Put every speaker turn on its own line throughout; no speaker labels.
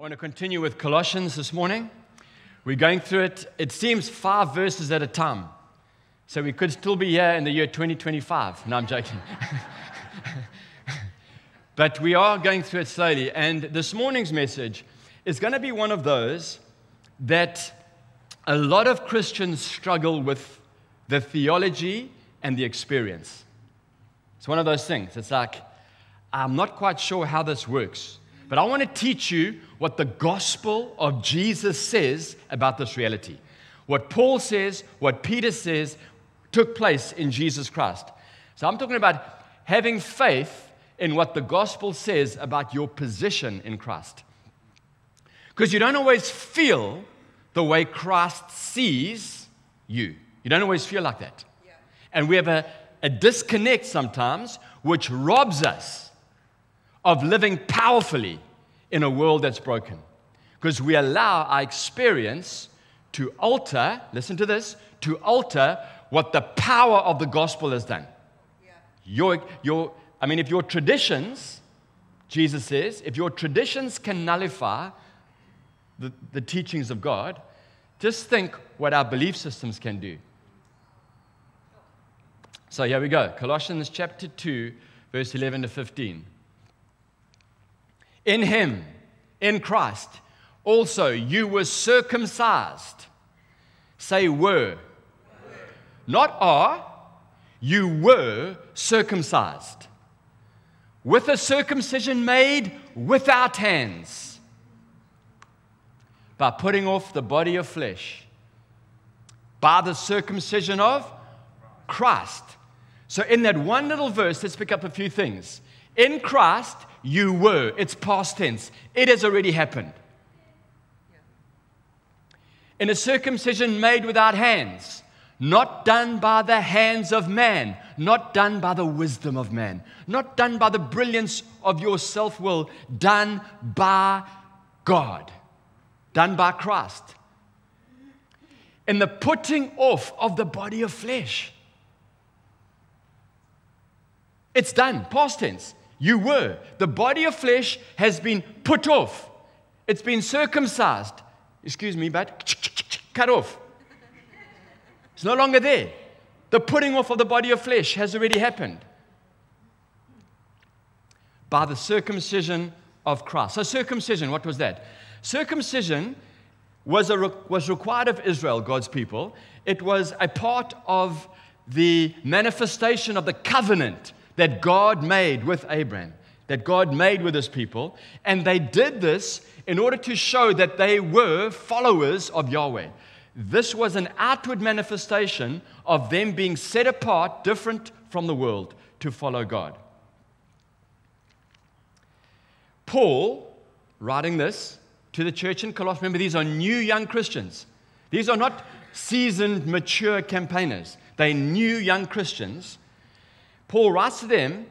I want to continue with Colossians this morning. We're going through it, it seems five verses at a time. So we could still be here in the year 2025. No, I'm joking. but we are going through it slowly. And this morning's message is going to be one of those that a lot of Christians struggle with the theology and the experience. It's one of those things. It's like, I'm not quite sure how this works. But I want to teach you what the gospel of Jesus says about this reality. What Paul says, what Peter says, took place in Jesus Christ. So I'm talking about having faith in what the gospel says about your position in Christ. Because you don't always feel the way Christ sees you. You don't always feel like that. Yeah. And we have a, a disconnect sometimes which robs us of living powerfully in a world that's broken. Because we allow our experience to alter, listen to this, to alter what the power of the gospel has done. Yeah. Your, your, I mean, if your traditions, Jesus says, if your traditions can nullify the, the teachings of God, just think what our belief systems can do. So here we go Colossians chapter 2, verse 11 to 15. In him, in Christ, also you were circumcised. Say were. Not are, you were circumcised. With a circumcision made without hands, by putting off the body of flesh, by the circumcision of Christ. So, in that one little verse, let's pick up a few things. In Christ, you were. It's past tense. It has already happened. In a circumcision made without hands, not done by the hands of man, not done by the wisdom of man, not done by the brilliance of your self will, done by God, done by Christ. In the putting off of the body of flesh. It's done, past tense. You were. The body of flesh has been put off, it's been circumcised. Excuse me, but cut off. It's no longer there. The putting off of the body of flesh has already happened by the circumcision of Christ. So, circumcision, what was that? Circumcision was, a, was required of Israel, God's people. It was a part of the manifestation of the covenant that God made with Abraham, that God made with his people. And they did this in order to show that they were followers of Yahweh. This was an outward manifestation of them being set apart, different from the world, to follow God. Paul, writing this to the church in Colossae, remember these are new young Christians. These are not seasoned, mature campaigners. They new young Christians Paul writes to them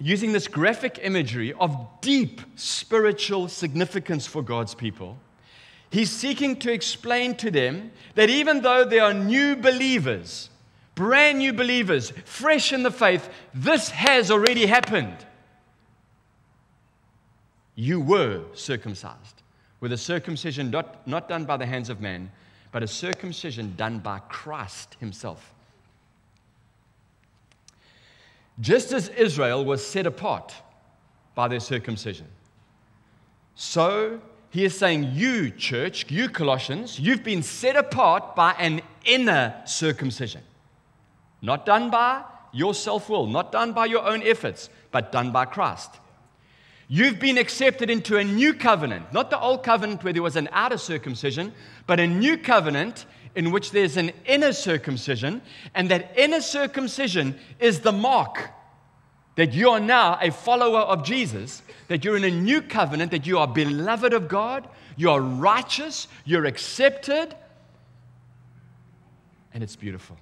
using this graphic imagery of deep spiritual significance for God's people. He's seeking to explain to them that even though they are new believers, brand new believers, fresh in the faith, this has already happened. You were circumcised with a circumcision not, not done by the hands of man, but a circumcision done by Christ Himself. Just as Israel was set apart by their circumcision, so he is saying, You, church, you, Colossians, you've been set apart by an inner circumcision. Not done by your self will, not done by your own efforts, but done by Christ. You've been accepted into a new covenant, not the old covenant where there was an outer circumcision, but a new covenant in which there's an inner circumcision, and that inner circumcision is the mark that you are now a follower of Jesus, that you're in a new covenant, that you are beloved of God, you are righteous, you're accepted, and it's beautiful.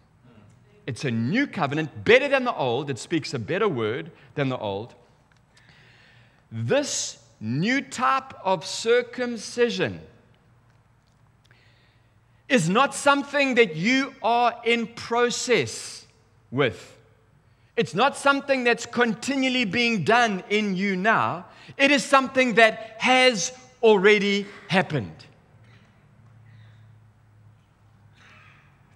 It's a new covenant, better than the old. It speaks a better word than the old. This new type of circumcision is not something that you are in process with. It's not something that's continually being done in you now. It is something that has already happened.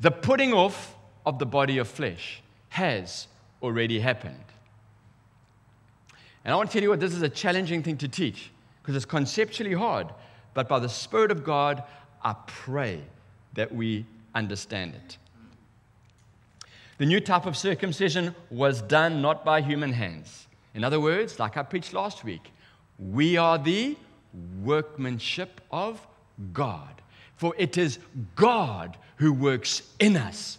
The putting off of the body of flesh has already happened. And I want to tell you what, this is a challenging thing to teach because it's conceptually hard. But by the Spirit of God, I pray that we understand it. The new type of circumcision was done not by human hands. In other words, like I preached last week, we are the workmanship of God. For it is God who works in us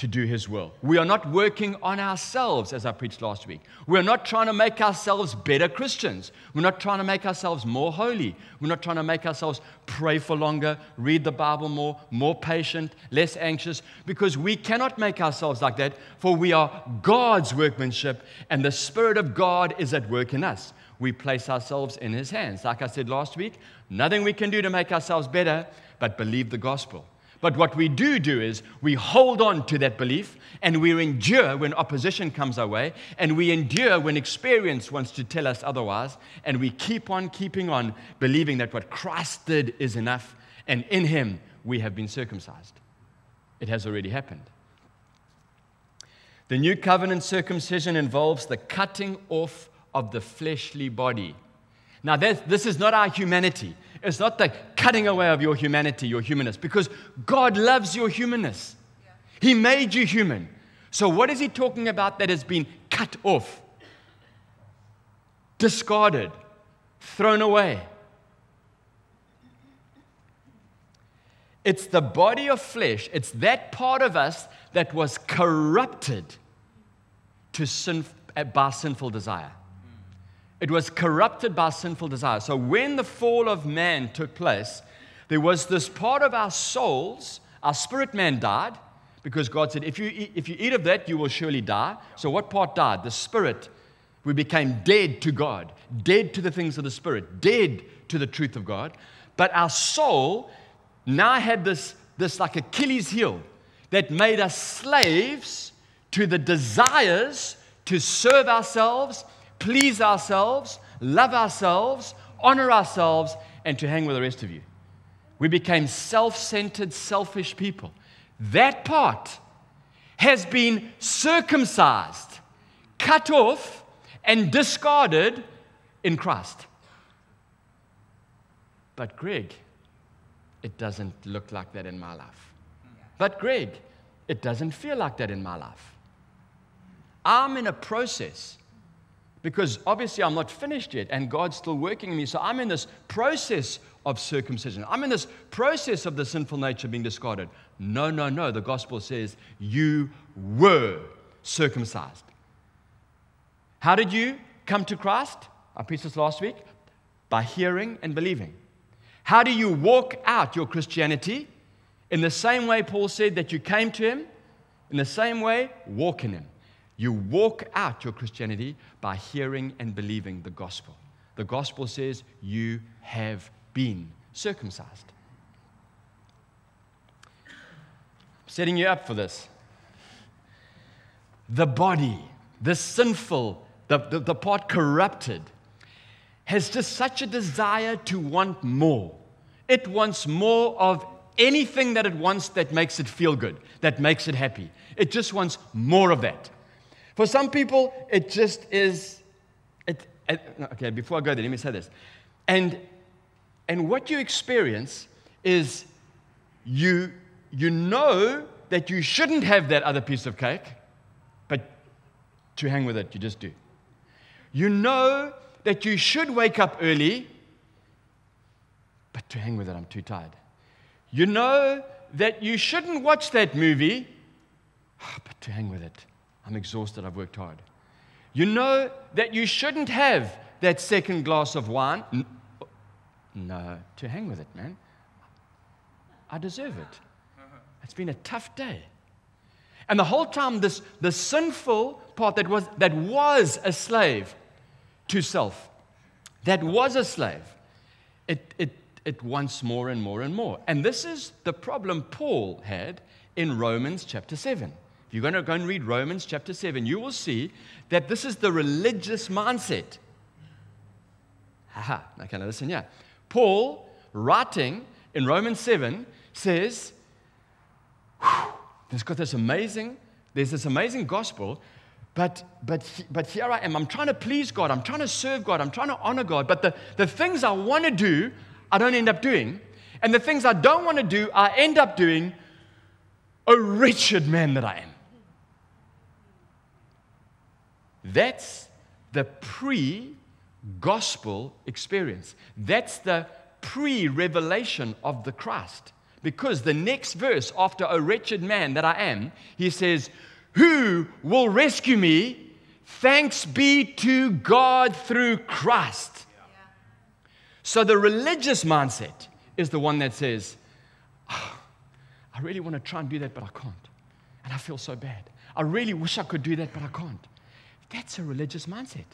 to do His will. We are not working on ourselves, as I preached last week. We're not trying to make ourselves better Christians. We're not trying to make ourselves more holy. We're not trying to make ourselves pray for longer, read the Bible more, more patient, less anxious, because we cannot make ourselves like that, for we are God's workmanship, and the Spirit of God is at work in us. We place ourselves in His hands. Like I said last week, nothing we can do to make ourselves better but believe the gospel. But what we do do is we hold on to that belief and we endure when opposition comes our way and we endure when experience wants to tell us otherwise and we keep on keeping on believing that what Christ did is enough and in him we have been circumcised. It has already happened. The new covenant circumcision involves the cutting off of the fleshly body. Now, this is not our humanity. It's not the cutting away of your humanity, your humanness, because God loves your humanness. He made you human. So, what is He talking about that has been cut off, discarded, thrown away? It's the body of flesh, it's that part of us that was corrupted to sin, by sinful desire. It was corrupted by sinful desire. So when the fall of man took place, there was this part of our souls, our spirit man died, because God said, if you, eat, if you eat of that, you will surely die. So what part died? The spirit. We became dead to God, dead to the things of the spirit, dead to the truth of God. But our soul now had this, this like Achilles heel that made us slaves to the desires to serve ourselves please ourselves, love ourselves, honor ourselves, and to hang with the rest of you. We became self centered, selfish people. That part has been circumcised, cut off, and discarded in Christ. But, Greg, it doesn't look like that in my life. But, Greg, it doesn't feel like that in my life. I'm in a process because obviously I'm not finished yet and God's still working in me. So I'm in this process of circumcision. I'm in this process of the sinful nature being discarded. No, no, no. The gospel says you were circumcised. How did you come to Christ? I preached this last week. By hearing and believing. How do you walk out your Christianity? In the same way Paul said that you came to him, in the same way, walk in him. You walk out your Christianity by hearing and believing the gospel. The gospel says you have been circumcised. Setting you up for this. The body, the sinful, the, the, the part corrupted, has just such a desire to want more. It wants more of anything that it wants that makes it feel good, that makes it happy. It just wants more of that. For some people, it just is. It, it, okay, before I go there, let me say this. And, and what you experience is you, you know that you shouldn't have that other piece of cake, but to hang with it, you just do. You know that you should wake up early, but to hang with it, I'm too tired. You know that you shouldn't watch that movie, ah, but to hang with it, I'm exhausted, I've worked hard. You know that you shouldn't have that second glass of wine. No, to hang with it, man. I deserve it. It's been a tough day. And the whole time, this the sinful part that was, that was a slave to self, that was a slave, it, it, it wants more and more and more. And this is the problem Paul had in Romans chapter 7. If you're going to go and read Romans chapter 7, you will see that this is the religious mindset. Haha. Okay, now listen here. Paul, writing in Romans 7, says, there's got this amazing, there's this amazing gospel, but, but, but here I am. I'm trying to please God. I'm trying to serve God. I'm trying to honor God. But the, the things I want to do, I don't end up doing. And the things I don't want to do, I end up doing. A wretched man that I am. That's the pre gospel experience. That's the pre revelation of the Christ. Because the next verse, after a wretched man that I am, he says, Who will rescue me? Thanks be to God through Christ. So the religious mindset is the one that says, oh, I really want to try and do that, but I can't. And I feel so bad. I really wish I could do that, but I can't. That's a religious mindset.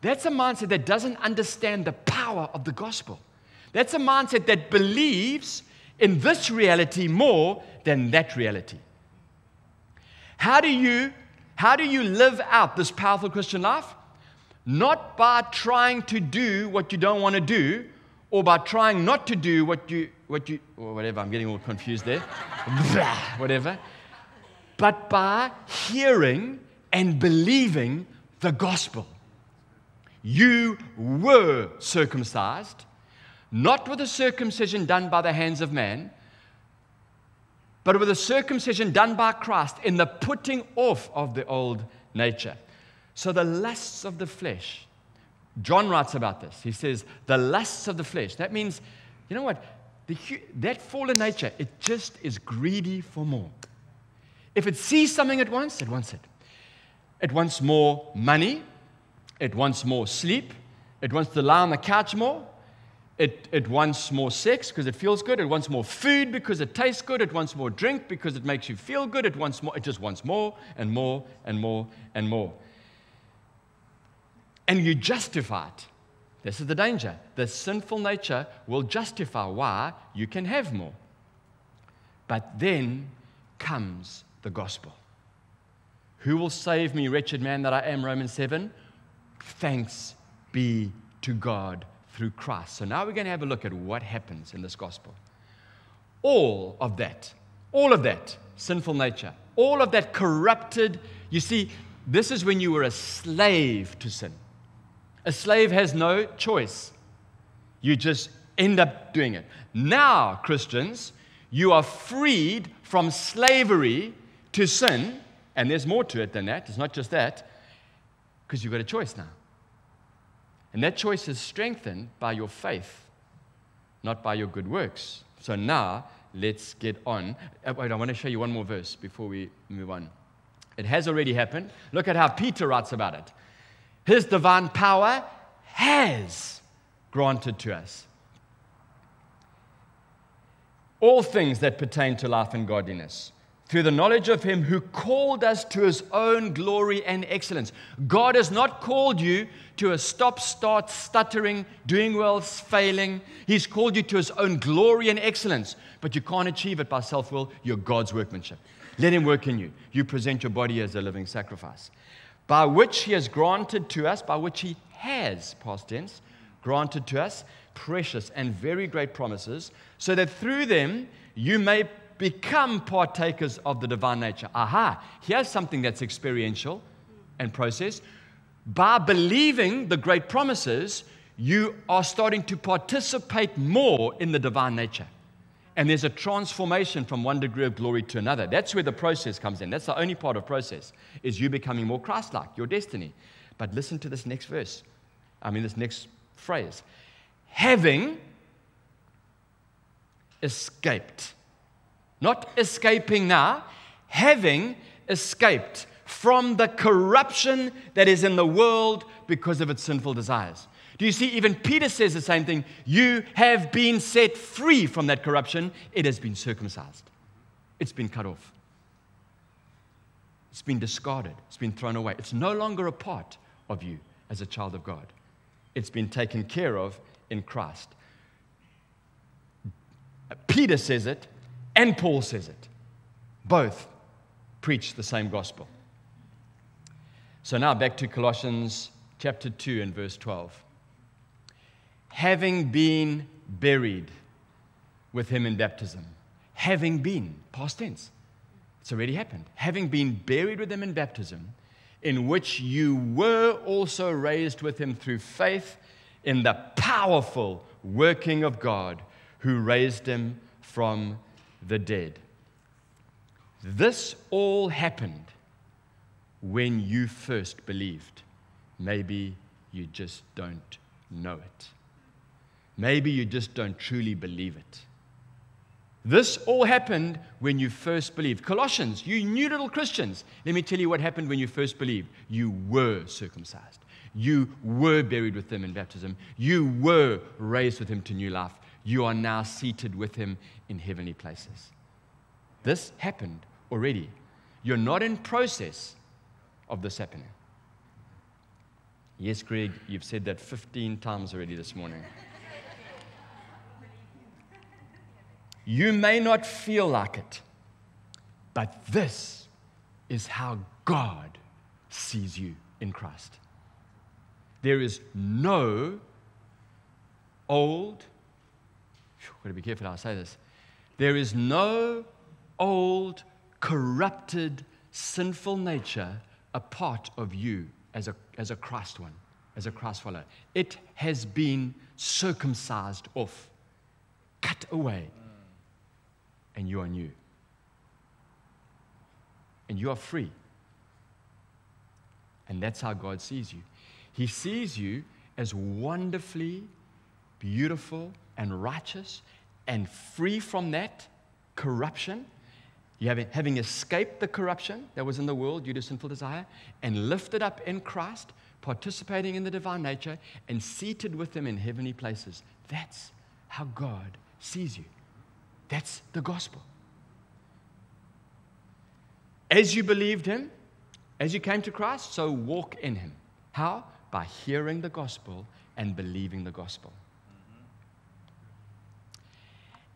That's a mindset that doesn't understand the power of the gospel. That's a mindset that believes in this reality more than that reality. How do you how do you live out this powerful Christian life? Not by trying to do what you don't want to do or by trying not to do what you what you or whatever, I'm getting all confused there. whatever. But by hearing and believing the gospel. You were circumcised not with a circumcision done by the hands of man, but with a circumcision done by Christ in the putting off of the old nature. So the lusts of the flesh, John writes about this. He says, the lusts of the flesh. That means, you know what? The, that fallen nature, it just is greedy for more. If it sees something it wants, it wants it. It wants more money. It wants more sleep. It wants to lie on the couch more. It, it wants more sex because it feels good. It wants more food because it tastes good. It wants more drink because it makes you feel good. It wants more. It just wants more and more and more and more. And you justify it. This is the danger. The sinful nature will justify why you can have more. But then comes the gospel. Who will save me, wretched man that I am? Romans 7. Thanks be to God through Christ. So now we're going to have a look at what happens in this gospel. All of that, all of that sinful nature, all of that corrupted, you see, this is when you were a slave to sin. A slave has no choice. You just end up doing it. Now, Christians, you are freed from slavery to sin, and there's more to it than that. It's not just that, because you've got a choice now. And that choice is strengthened by your faith, not by your good works. So now, let's get on. Uh, wait, I want to show you one more verse before we move on. It has already happened. Look at how Peter writes about it. His divine power has granted to us all things that pertain to life and godliness through the knowledge of Him who called us to His own glory and excellence. God has not called you to a stop, start, stuttering, doing well, failing. He's called you to His own glory and excellence, but you can't achieve it by self will. You're God's workmanship. Let Him work in you. You present your body as a living sacrifice, by which He has granted to us, by which He has, past tense, granted to us precious and very great promises, so that through them you may become partakers of the divine nature. Aha, here's something that's experiential and process. By believing the great promises, you are starting to participate more in the divine nature. And there's a transformation from one degree of glory to another. That's where the process comes in. That's the only part of process, is you becoming more Christ-like, your destiny. But listen to this next verse. I mean, this next phrase. Having escaped not escaping now, having escaped from the corruption that is in the world because of its sinful desires. Do you see? Even Peter says the same thing. You have been set free from that corruption. It has been circumcised, it's been cut off, it's been discarded, it's been thrown away. It's no longer a part of you as a child of God, it's been taken care of in Christ. Peter says it, and Paul says it. Both preach the same gospel. So now back to Colossians chapter 2 and verse 12. having been buried with him in baptism. Having been, past tense. It's already happened. Having been buried with him in baptism, in which you were also raised with him through faith in the powerful working of God who raised him from the dead. This all happened when you first believed. Maybe you just don't know it. Maybe you just don't truly believe it. This all happened when you first believed. Colossians, you new little Christians. Let me tell you what happened when you first believed. You were circumcised. You were buried with him in baptism. You were raised with him to new life. You are now seated with him in heavenly places. This happened already. You're not in process of this happening. Yes, Greg, you've said that 15 times already this morning. You may not feel like it, but this is how God sees you in Christ. There is no old, I've got to be careful how I say this. There is no old, corrupted, sinful nature a part of you as a, as a Christ one, as a Christ follower. It has been circumcised off, cut away and you are new. And you are free. And that's how God sees you. He sees you as wonderfully beautiful and righteous and free from that corruption. You having, having escaped the corruption that was in the world due to sinful desire and lifted up in Christ, participating in the divine nature, and seated with Him in heavenly places. That's how God sees you. That's the gospel. As you believed him, as you came to Christ, so walk in him. How? By hearing the gospel and believing the gospel.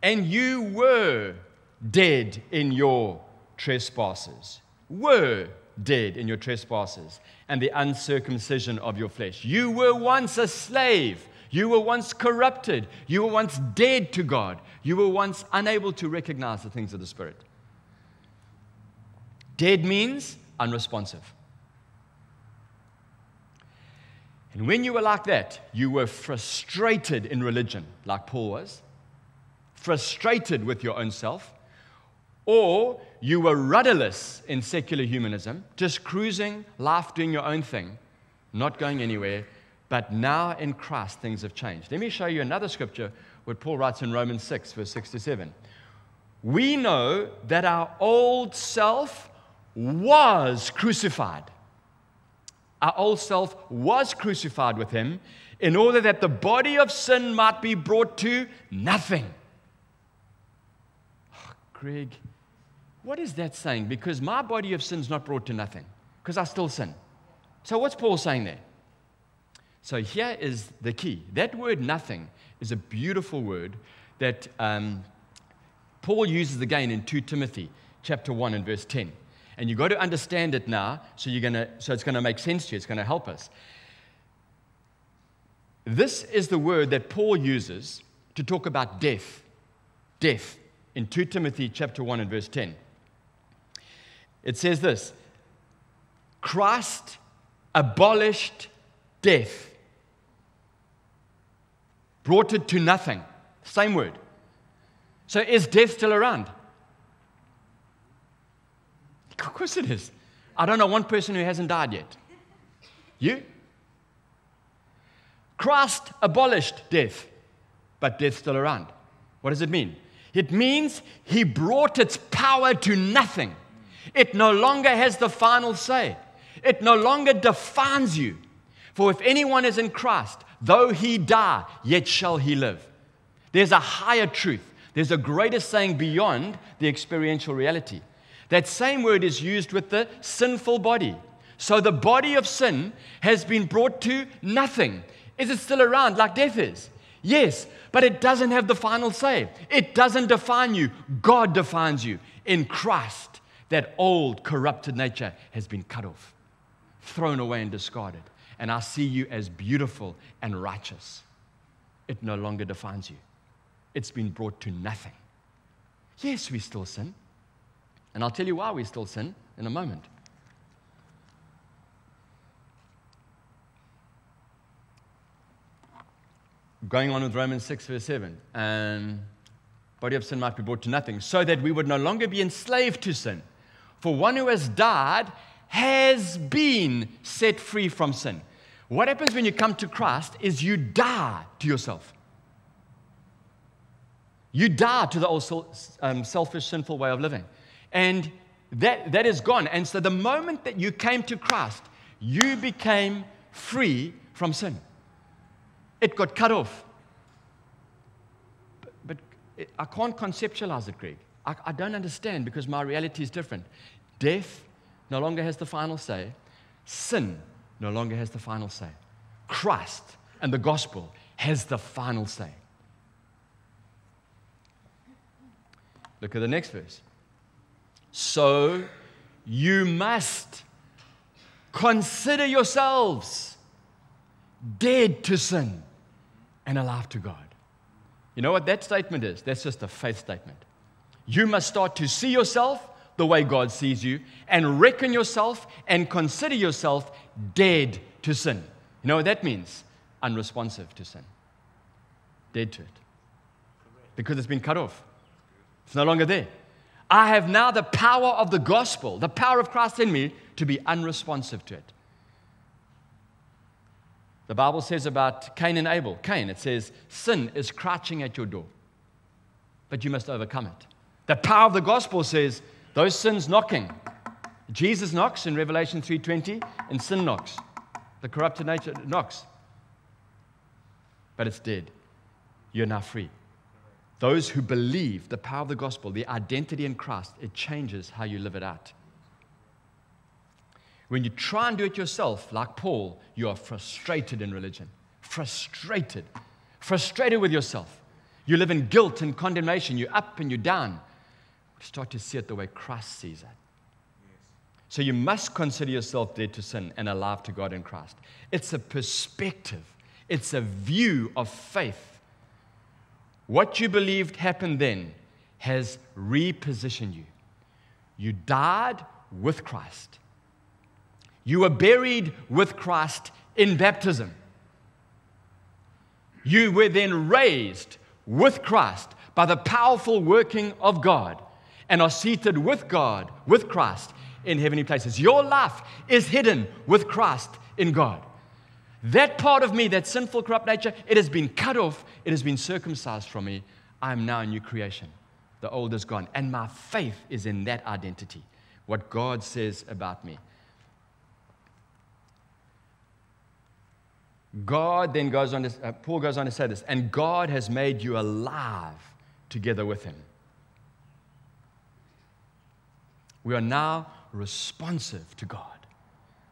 And you were dead in your trespasses. Were dead in your trespasses and the uncircumcision of your flesh. You were once a slave you were once corrupted. You were once dead to God. You were once unable to recognize the things of the Spirit. Dead means unresponsive. And when you were like that, you were frustrated in religion, like Paul was, frustrated with your own self, or you were rudderless in secular humanism, just cruising, life, doing your own thing, not going anywhere, but now in Christ, things have changed. Let me show you another scripture, what Paul writes in Romans 6, verse 6 to 7. We know that our old self was crucified. Our old self was crucified with him in order that the body of sin might be brought to nothing. Greg, what is that saying? Because my body of sin is not brought to nothing, because I still sin. So, what's Paul saying there? So here is the key. That word nothing is a beautiful word that um, Paul uses again in 2 Timothy chapter 1 and verse 10. And you've got to understand it now, so, you're gonna, so it's going to make sense to you, it's going to help us. This is the word that Paul uses to talk about death. Death in 2 Timothy chapter 1 and verse 10. It says this Christ abolished death brought it to nothing. Same word. So is death still around? Of course it is. I don't know one person who hasn't died yet. You? Christ abolished death, but death's still around. What does it mean? It means he brought its power to nothing. It no longer has the final say. It no longer defines you. For if anyone is in Christ, though he die, yet shall he live. There's a higher truth. There's a greater saying beyond the experiential reality. That same word is used with the sinful body. So the body of sin has been brought to nothing. Is it still around like death is? Yes, but it doesn't have the final say. It doesn't define you. God defines you. In Christ, that old corrupted nature has been cut off, thrown away, and discarded and I see you as beautiful and righteous. it no longer defines you. It's been brought to nothing. Yes, we still sin. And I'll tell you why we still sin in a moment. Going on with Romans 6, verse 7. And body of sin might be brought to nothing, so that we would no longer be enslaved to sin. For one who has died has been set free from sin. What happens when you come to Christ is you die to yourself. You die to the old um, selfish, sinful way of living. And that, that is gone. And so the moment that you came to Christ, you became free from sin. It got cut off. But I can't conceptualize it, Greg. I, I don't understand because my reality is different. Death no longer has the final say, sin no longer has the final say. Christ and the gospel has the final say. Look at the next verse. So you must consider yourselves dead to sin and alive to God. You know what that statement is? That's just a faith statement. You must start to see yourself the way God sees you and reckon yourself and consider yourself dead to sin. You know what that means? Unresponsive to sin. Dead to it. Because it's been cut off, it's no longer there. I have now the power of the gospel, the power of Christ in me, to be unresponsive to it. The Bible says about Cain and Abel Cain, it says, sin is crouching at your door, but you must overcome it. The power of the gospel says, those sins knocking. Jesus knocks in Revelation 3:20, and sin knocks. The corrupted nature knocks. But it's dead. You're now free. Those who believe the power of the gospel, the identity in Christ, it changes how you live it out. When you try and do it yourself, like Paul, you are frustrated in religion. Frustrated. Frustrated with yourself. You live in guilt and condemnation. You're up and you're down. Start to see it the way Christ sees it. So you must consider yourself dead to sin and alive to God in Christ. It's a perspective, it's a view of faith. What you believed happened then has repositioned you. You died with Christ. You were buried with Christ in baptism. You were then raised with Christ by the powerful working of God and are seated with God, with Christ in heavenly places. Your life is hidden with Christ in God. That part of me, that sinful, corrupt nature, it has been cut off, it has been circumcised from me. I am now a new creation. The old is gone. And my faith is in that identity, what God says about me. God then goes on to, uh, Paul goes on to say this, and God has made you alive together with him. We are now responsive to God.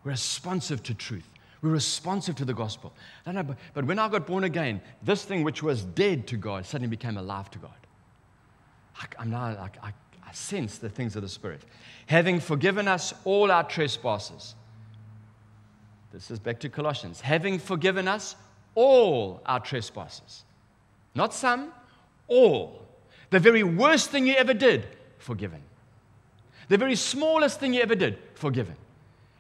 We're responsive to truth. We're responsive to the gospel. But, but when I got born again, this thing which was dead to God suddenly became alive to God. I, am now, like, I, I sense the things of the Spirit. Having forgiven us all our trespasses this is back to Colossians. Having forgiven us all our trespasses. Not some, all. The very worst thing you ever did, forgiven. The very smallest thing you ever did, forgiven.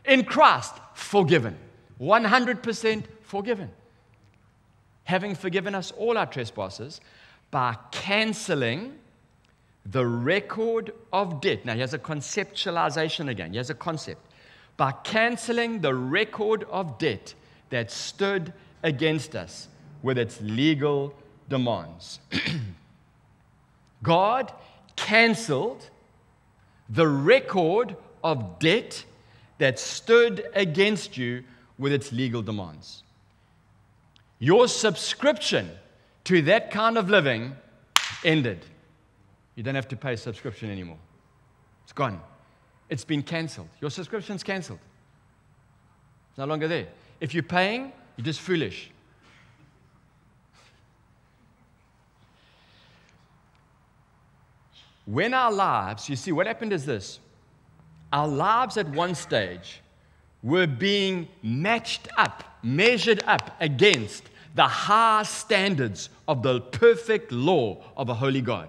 In Christ, forgiven. 100% forgiven. Having forgiven us all our trespasses by canceling the record of debt. Now, here's a conceptualization again. Here's a concept by canceling the record of debt that stood against us with its legal demands. God canceled the record of debt that stood against you with its legal demands. Your subscription to that kind of living ended. You don't have to pay subscription anymore. It's gone. It's been canceled. Your subscription's canceled. It's no longer there. If you're paying, you're just foolish. When our lives, you see, what happened is this our lives at one stage were being matched up, measured up against the high standards of the perfect law of a holy God.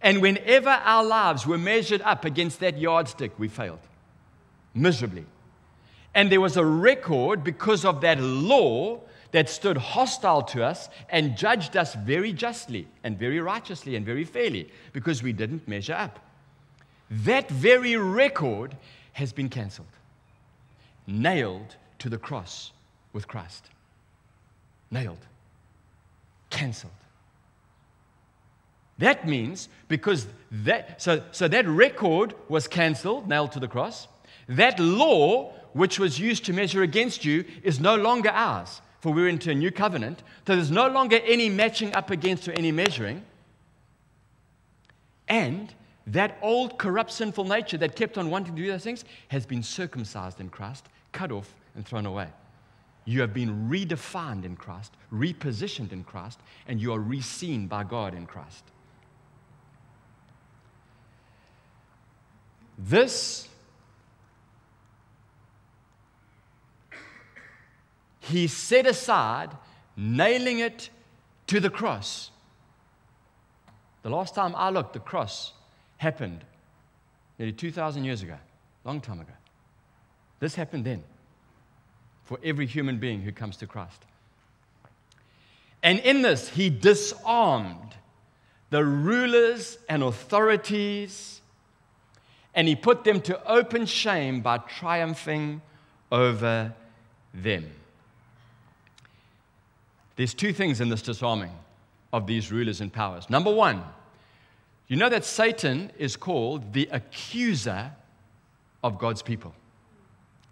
And whenever our lives were measured up against that yardstick, we failed miserably. And there was a record because of that law that stood hostile to us and judged us very justly and very righteously and very fairly because we didn't measure up. That very record has been cancelled, nailed to the cross with Christ. Nailed, cancelled. That means because that, so, so that record was cancelled, nailed to the cross. That law, which was used to measure against you, is no longer ours, for we're into a new covenant. So there's no longer any matching up against or any measuring. And that old corrupt sinful nature that kept on wanting to do those things has been circumcised in Christ, cut off, and thrown away. You have been redefined in Christ, repositioned in Christ, and you are reseen by God in Christ. This he set aside, nailing it to the cross. The last time I looked, the cross happened nearly 2,000 years ago, long time ago. This happened then for every human being who comes to Christ. And in this, he disarmed the rulers and authorities, and he put them to open shame by triumphing over them. There's two things in this disarming of these rulers and powers. Number one, you know that Satan is called the accuser of God's people.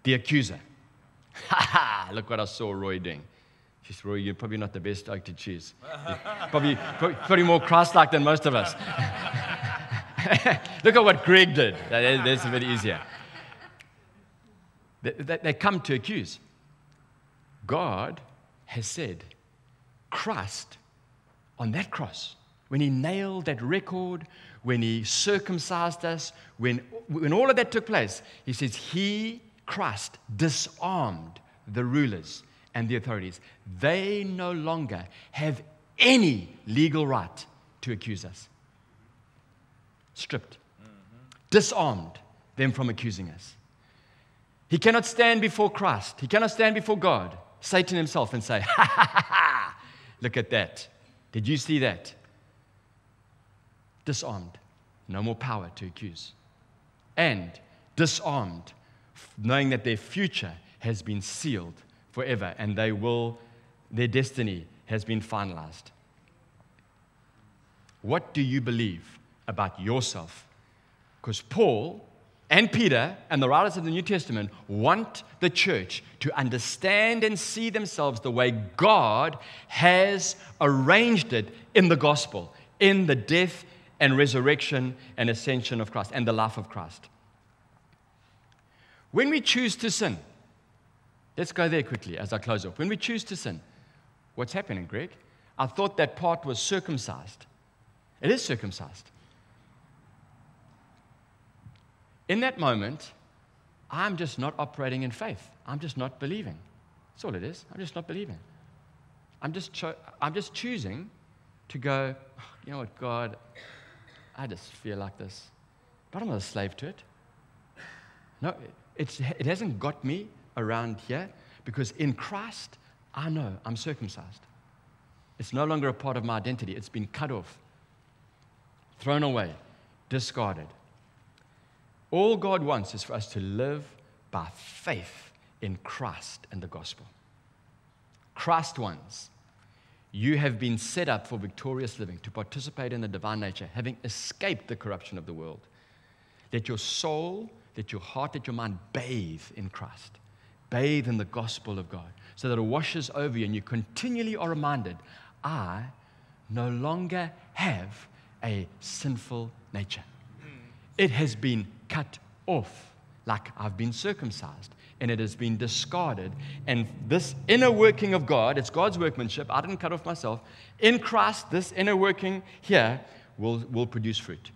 The accuser. Ha ha! Look what I saw Roy doing. Just Roy, you're probably not the best dog to choose. probably, probably more Christ like than most of us. Look at what Greg did. That's a bit easier. They, come to accuse. God has said, Christ on that cross, when he nailed that record, when he circumcised us, when, when all of that took place, he says, He, Christ, disarmed the rulers and the authorities. They no longer have any legal right to accuse us. Stripped, disarmed them from accusing us. He cannot stand before Christ, he cannot stand before God, Satan himself, and say, Ha ha ha ha! Look at that. Did you see that? Disarmed. No more power to accuse. And disarmed, knowing that their future has been sealed forever and they will, their destiny has been finalized. What do you believe about yourself? Because Paul and Peter and the writers of the New Testament want the church to understand and see themselves the way God has arranged it in the gospel, in the death and resurrection and ascension of Christ and the life of Christ. When we choose to sin, let's go there quickly as I close off. When we choose to sin, what's happening, Greg? I thought that part was circumcised. It is circumcised. In that moment, I'm just not operating in faith. I'm just not believing. That's all it is. I'm just not believing. I'm just, cho- I'm just choosing to go, oh, you know what, God, I just feel like this. But I'm not a slave to it. No, it's, it hasn't got me around here because in Christ, I know I'm circumcised. It's no longer a part of my identity. It's been cut off, thrown away, discarded. All God wants is for us to live by faith in Christ and the gospel. Christ wants. You have been set up for victorious living, to participate in the divine nature, having escaped the corruption of the world. Let your soul, let your heart, let your mind bathe in Christ, bathe in the gospel of God, so that it washes over you and you continually are reminded I no longer have a sinful nature. It has been cut off, like I've been circumcised, and it has been discarded. And this inner working of God, it's God's workmanship. I didn't cut off myself. In Christ, this inner working here will, will produce fruit,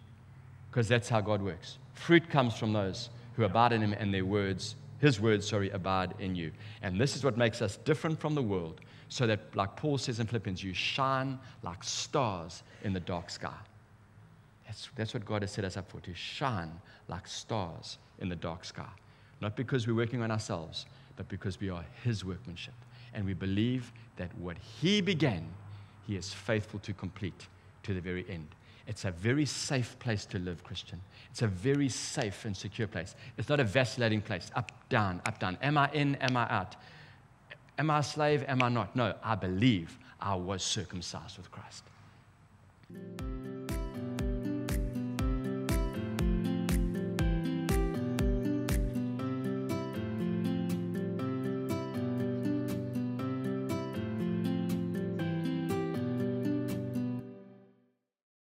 because that's how God works. Fruit comes from those who abide in Him and their words his words, sorry, abide in you. And this is what makes us different from the world, so that, like Paul says in Philippians, you shine like stars in the dark sky. That's, that's what God has set us up for, to shine like stars in the dark sky. Not because we're working on ourselves, but because we are His workmanship. And we believe that what He began, He is faithful to complete to the very end. It's a very safe place to live, Christian. It's a very safe and secure place. It's not a vacillating place, up, down, up, down. Am I in? Am I out? Am I a slave? Am I not? No, I believe I was circumcised with Christ.